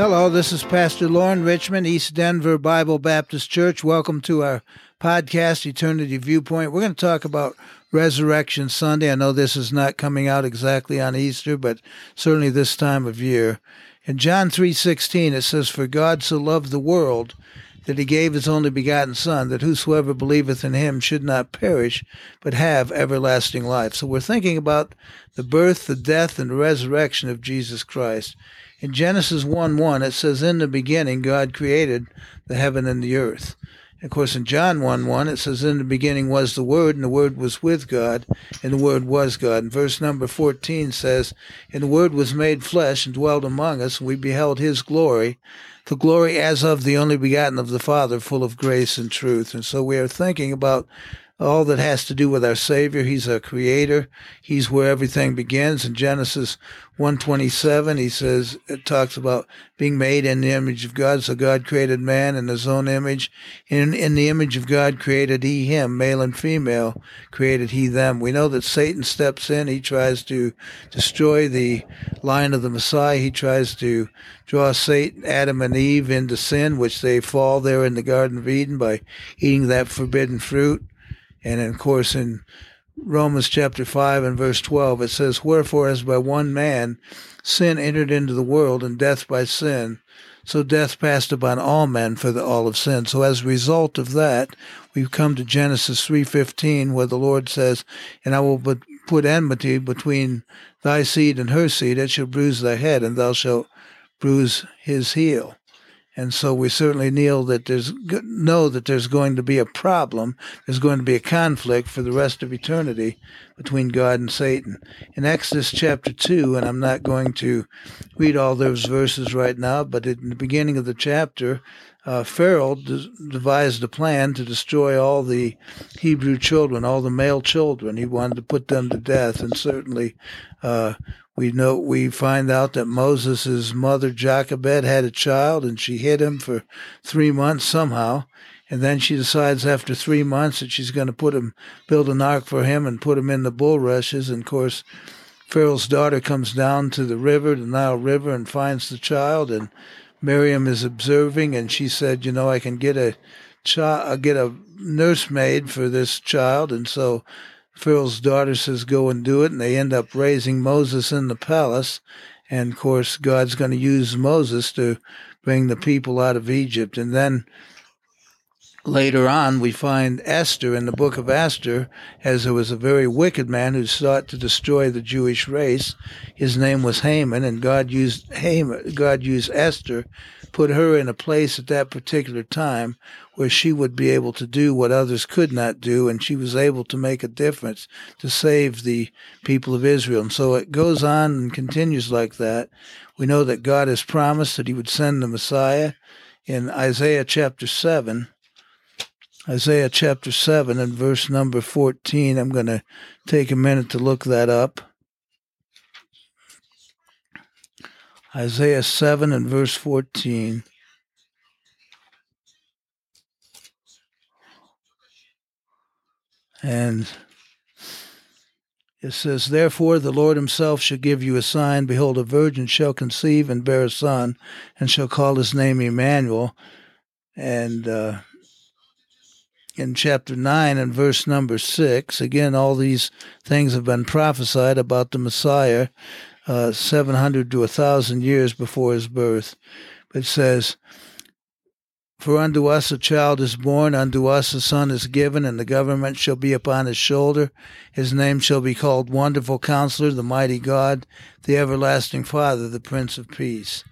Hello, this is Pastor Loren Richmond, East Denver Bible Baptist Church. Welcome to our podcast, Eternity Viewpoint. We're going to talk about Resurrection Sunday. I know this is not coming out exactly on Easter, but certainly this time of year. In John 3:16 it says for God so loved the world that he gave his only begotten son that whosoever believeth in him should not perish but have everlasting life. So we're thinking about the birth, the death and the resurrection of Jesus Christ. In Genesis 1 1, it says, In the beginning, God created the heaven and the earth. Of course, in John 1 1, it says, In the beginning was the Word, and the Word was with God, and the Word was God. And verse number 14 says, And the Word was made flesh and dwelt among us, and we beheld his glory, the glory as of the only begotten of the Father, full of grace and truth. And so we are thinking about all that has to do with our Savior. He's our creator. He's where everything begins. In Genesis 127, he says, it talks about being made in the image of God. So God created man in his own image. In, in the image of God created he him, male and female, created he them. We know that Satan steps in. He tries to destroy the line of the Messiah. He tries to draw Satan, Adam and Eve into sin, which they fall there in the Garden of Eden by eating that forbidden fruit. And of course, in Romans chapter 5 and verse 12, it says, Wherefore, as by one man sin entered into the world, and death by sin, so death passed upon all men for the all of sin. So as a result of that, we've come to Genesis 3.15, where the Lord says, And I will put enmity between thy seed and her seed, it shall bruise thy head, and thou shalt bruise his heel. And so we certainly know that there's know that there's going to be a problem. There's going to be a conflict for the rest of eternity between God and Satan. In Exodus chapter two, and I'm not going to read all those verses right now, but in the beginning of the chapter, uh, Pharaoh devised a plan to destroy all the Hebrew children, all the male children. He wanted to put them to death, and certainly uh, we know we find out that Moses' mother Jochebed had a child and she hid him for three months somehow. And then she decides after three months that she's going to put him, build an ark for him and put him in the bulrushes. And of course, Pharaoh's daughter comes down to the river, the Nile River, and finds the child. And Miriam is observing, and she said, "You know, I can get a child, uh, get a nursemaid for this child." And so Pharaoh's daughter says, Go and do it. And they end up raising Moses in the palace. And of course, God's going to use Moses to bring the people out of Egypt. And then later on, we find Esther in the book of Esther, as there was a very wicked man who sought to destroy the Jewish race. His name was Haman, and God used Haman, God used Esther, put her in a place at that particular time where she would be able to do what others could not do, and she was able to make a difference to save the people of Israel. And so it goes on and continues like that. We know that God has promised that He would send the Messiah in Isaiah chapter 7. Isaiah chapter 7 and verse number 14. I'm going to take a minute to look that up. Isaiah 7 and verse 14. And it says, Therefore the Lord himself shall give you a sign. Behold, a virgin shall conceive and bear a son, and shall call his name Emmanuel. And uh, in chapter 9 and verse number 6, again, all these things have been prophesied about the Messiah uh, 700 to 1,000 years before his birth. It says, for unto us a child is born, unto us a son is given, and the government shall be upon his shoulder. His name shall be called Wonderful Counselor, the Mighty God, the Everlasting Father, the Prince of Peace.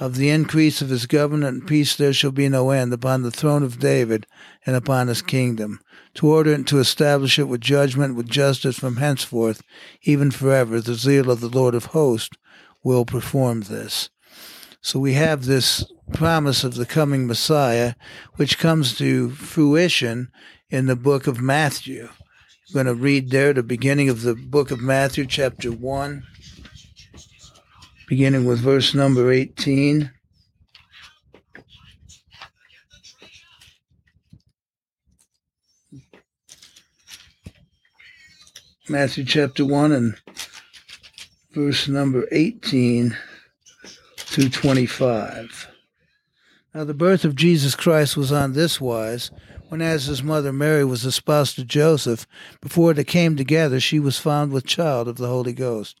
Of the increase of his government and peace there shall be no end upon the throne of David and upon his kingdom, to order and to establish it with judgment, with justice from henceforth, even forever. The zeal of the Lord of hosts will perform this. So we have this promise of the coming Messiah, which comes to fruition in the book of Matthew. I'm going to read there the beginning of the book of Matthew, chapter 1, beginning with verse number 18. Matthew chapter 1 and verse number 18 through 25. Now, the birth of Jesus Christ was on this wise. When as his mother Mary was espoused to Joseph, before they came together, she was found with child of the Holy Ghost.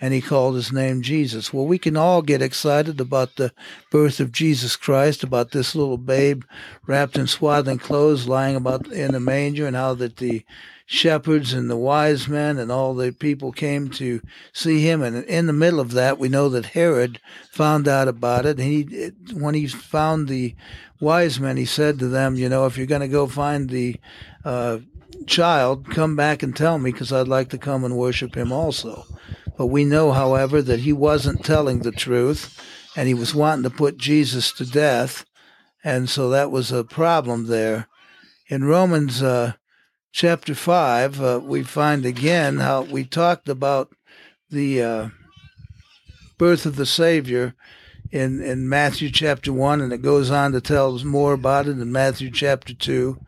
and he called his name Jesus. Well, we can all get excited about the birth of Jesus Christ, about this little babe wrapped in swaddling clothes lying about in a manger, and how that the shepherds and the wise men and all the people came to see him. And in the middle of that, we know that Herod found out about it. He, when he found the wise men, he said to them, you know, if you're going to go find the uh, child, come back and tell me because I'd like to come and worship him also. But we know, however, that he wasn't telling the truth and he was wanting to put Jesus to death. And so that was a problem there. In Romans uh, chapter 5, uh, we find again how we talked about the uh, birth of the Savior in, in Matthew chapter 1, and it goes on to tell us more about it in Matthew chapter 2.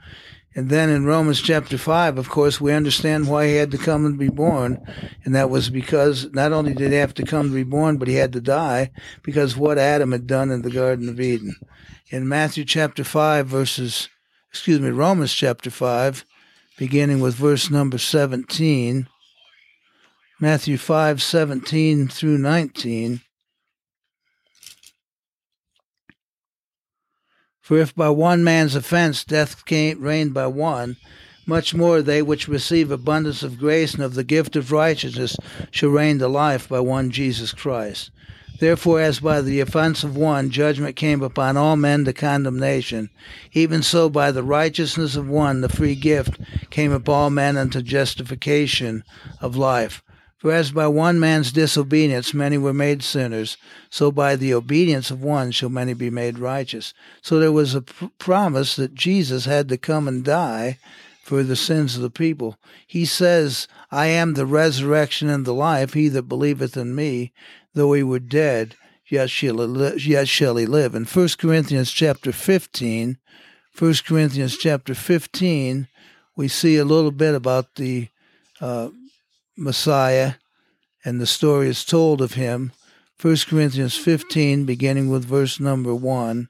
And then in Romans chapter 5, of course, we understand why he had to come and be born. And that was because not only did he have to come to be born, but he had to die because what Adam had done in the Garden of Eden. In Matthew chapter 5, verses, excuse me, Romans chapter 5, beginning with verse number 17, Matthew 5, 17 through 19. For if by one man's offense death came, reigned by one, much more they which receive abundance of grace and of the gift of righteousness shall reign to life by one Jesus Christ. Therefore, as by the offense of one judgment came upon all men to condemnation, even so by the righteousness of one the free gift came upon all men unto justification of life. For as by one man's disobedience many were made sinners, so by the obedience of one shall many be made righteous. So there was a pr- promise that Jesus had to come and die for the sins of the people. He says, I am the resurrection and the life. He that believeth in me, though he were dead, yet shall he, li- yet shall he live. In 1 Corinthians chapter 15, 1 Corinthians chapter 15, we see a little bit about the uh, Messiah, and the story is told of him. 1 Corinthians 15, beginning with verse number 1.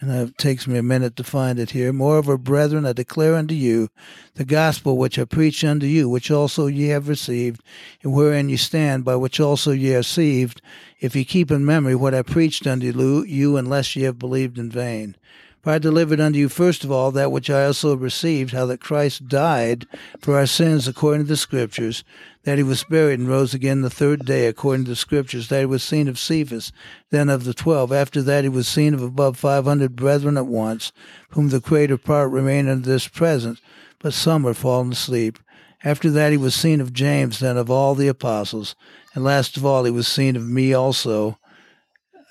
And it takes me a minute to find it here. Moreover, brethren, I declare unto you the gospel which I preach unto you, which also ye have received, and wherein ye stand, by which also ye are saved, if ye keep in memory what I preached unto you, unless ye have believed in vain. For I delivered unto you first of all that which I also received, how that Christ died for our sins according to the Scriptures, that he was buried and rose again the third day according to the Scriptures, that he was seen of Cephas, then of the twelve. After that he was seen of above five hundred brethren at once, whom the greater part remain unto this present, but some are fallen asleep. After that he was seen of James, then of all the apostles, and last of all he was seen of me also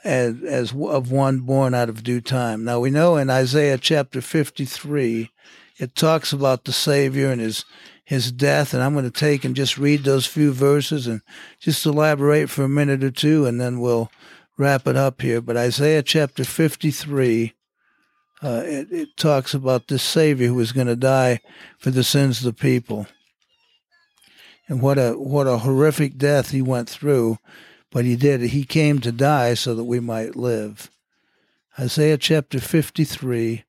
as, as of one born out of due time. Now we know in Isaiah chapter 53, it talks about the Savior and his his death. And I'm going to take and just read those few verses and just elaborate for a minute or two, and then we'll wrap it up here. But Isaiah chapter 53, uh, it, it talks about this Savior who was going to die for the sins of the people. And what a what a horrific death he went through, but he did. He came to die so that we might live. Isaiah chapter 53.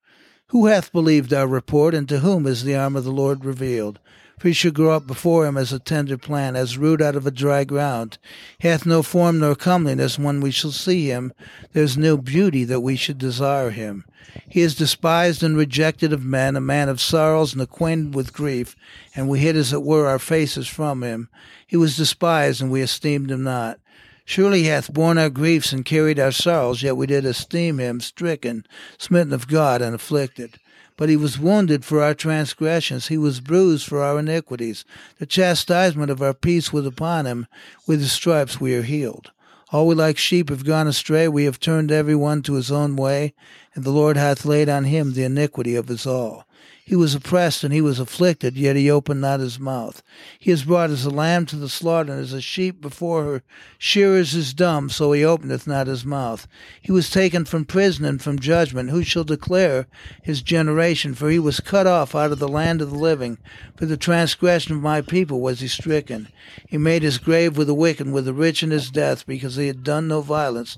Who hath believed our report, and to whom is the arm of the Lord revealed? For he shall grow up before him as a tender plant, as root out of a dry ground. He hath no form nor comeliness when we shall see him. There is no beauty that we should desire him. He is despised and rejected of men, a man of sorrows and acquainted with grief, and we hid as it were our faces from him. He was despised, and we esteemed him not. Surely he hath borne our griefs and carried our sorrows, yet we did esteem him stricken, smitten of God, and afflicted. But he was wounded for our transgressions, he was bruised for our iniquities. The chastisement of our peace was upon him, with his stripes we are healed. All we like sheep have gone astray, we have turned every one to his own way, and the Lord hath laid on him the iniquity of us all. He was oppressed and he was afflicted, yet he opened not his mouth. He is brought as a lamb to the slaughter, and as a sheep before her shearers is dumb, so he openeth not his mouth. He was taken from prison and from judgment. Who shall declare his generation? For he was cut off out of the land of the living. For the transgression of my people was he stricken. He made his grave with the wicked, with the rich in his death, because he had done no violence,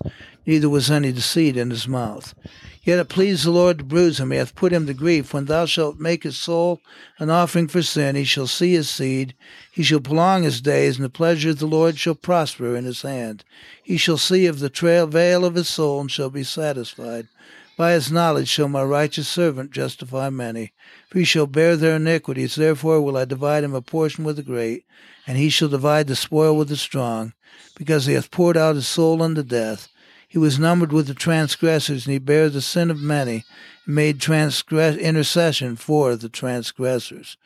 neither was any deceit in his mouth. Yet it pleased the Lord to bruise him, he hath put him to grief. When thou shalt make his soul an offering for sin, he shall see his seed, he shall prolong his days, and the pleasure of the Lord shall prosper in his hand. He shall see of the travail of his soul, and shall be satisfied. By his knowledge shall my righteous servant justify many. For he shall bear their iniquities, therefore will I divide him a portion with the great, and he shall divide the spoil with the strong, because he hath poured out his soul unto death he was numbered with the transgressors, and he bare the sin of many, and made transgress- intercession for the transgressors.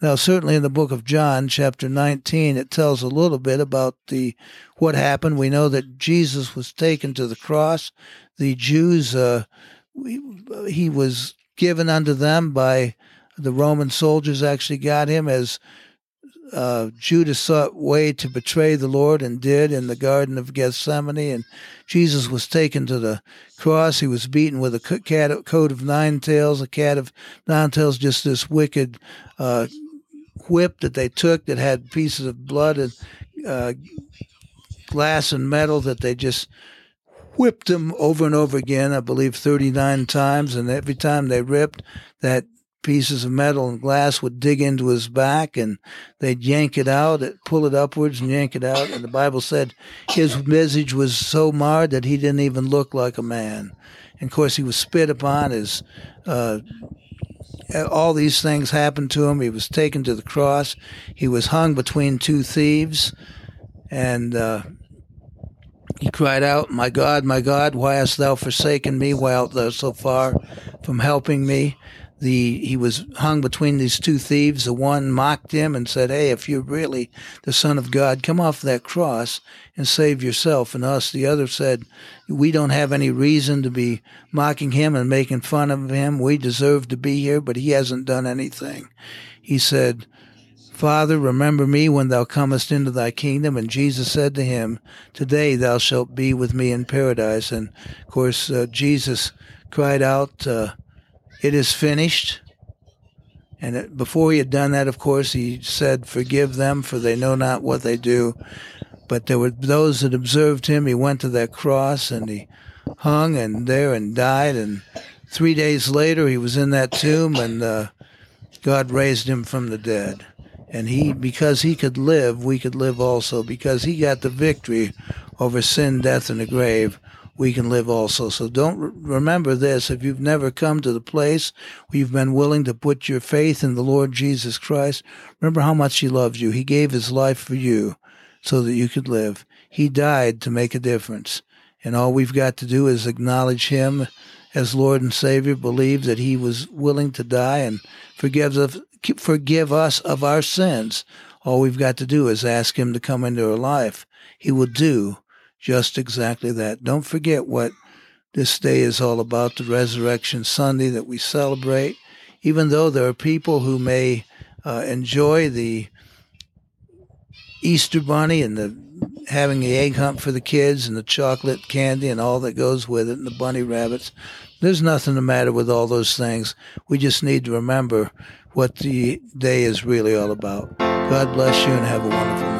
Now, certainly in the book of John, chapter 19, it tells a little bit about the what happened. We know that Jesus was taken to the cross. The Jews, uh, he was given unto them by the Roman soldiers. Actually, got him as uh, Judas sought way to betray the Lord and did in the Garden of Gethsemane. And Jesus was taken to the cross. He was beaten with a cat, coat of nine tails, a cat of nine tails, just this wicked uh, whip that they took that had pieces of blood and uh, glass and metal that they just whipped him over and over again, I believe 39 times. And every time they ripped, that pieces of metal and glass would dig into his back and they'd yank it out, pull it upwards and yank it out. And the Bible said his visage was so marred that he didn't even look like a man. And of course, he was spit upon. His uh, all these things happened to him. He was taken to the cross. He was hung between two thieves, and uh, he cried out, "My God, my God, why hast thou forsaken me? Why art thou so far from helping me?" The he was hung between these two thieves. The one mocked him and said, "Hey, if you're really the Son of God, come off that cross and save yourself and us." The other said, "We don't have any reason to be mocking him and making fun of him. We deserve to be here, but he hasn't done anything." He said, Father, remember me when thou comest into thy kingdom. And Jesus said to him, Today thou shalt be with me in paradise. And of course, uh, Jesus cried out, uh, it is finished. And before he had done that, of course, he said, Forgive them, for they know not what they do. But there were those that observed him. He went to that cross and he hung and there and died. And three days later, he was in that tomb and uh, God raised him from the dead. And he, because he could live, we could live also. Because he got the victory over sin, death, and the grave, we can live also. So don't re- remember this. If you've never come to the place where you've been willing to put your faith in the Lord Jesus Christ, remember how much He loves you. He gave His life for you so that you could live. He died to make a difference. And all we've got to do is acknowledge Him as Lord and Savior, believe that He was willing to die and us, forgive us of our sins. All we've got to do is ask Him to come into our life. He will do just exactly that. Don't forget what this day is all about the Resurrection Sunday that we celebrate. Even though there are people who may uh, enjoy the Easter Bunny and the having the egg hunt for the kids and the chocolate candy and all that goes with it and the bunny rabbits. There's nothing the matter with all those things. We just need to remember what the day is really all about. God bless you and have a wonderful night.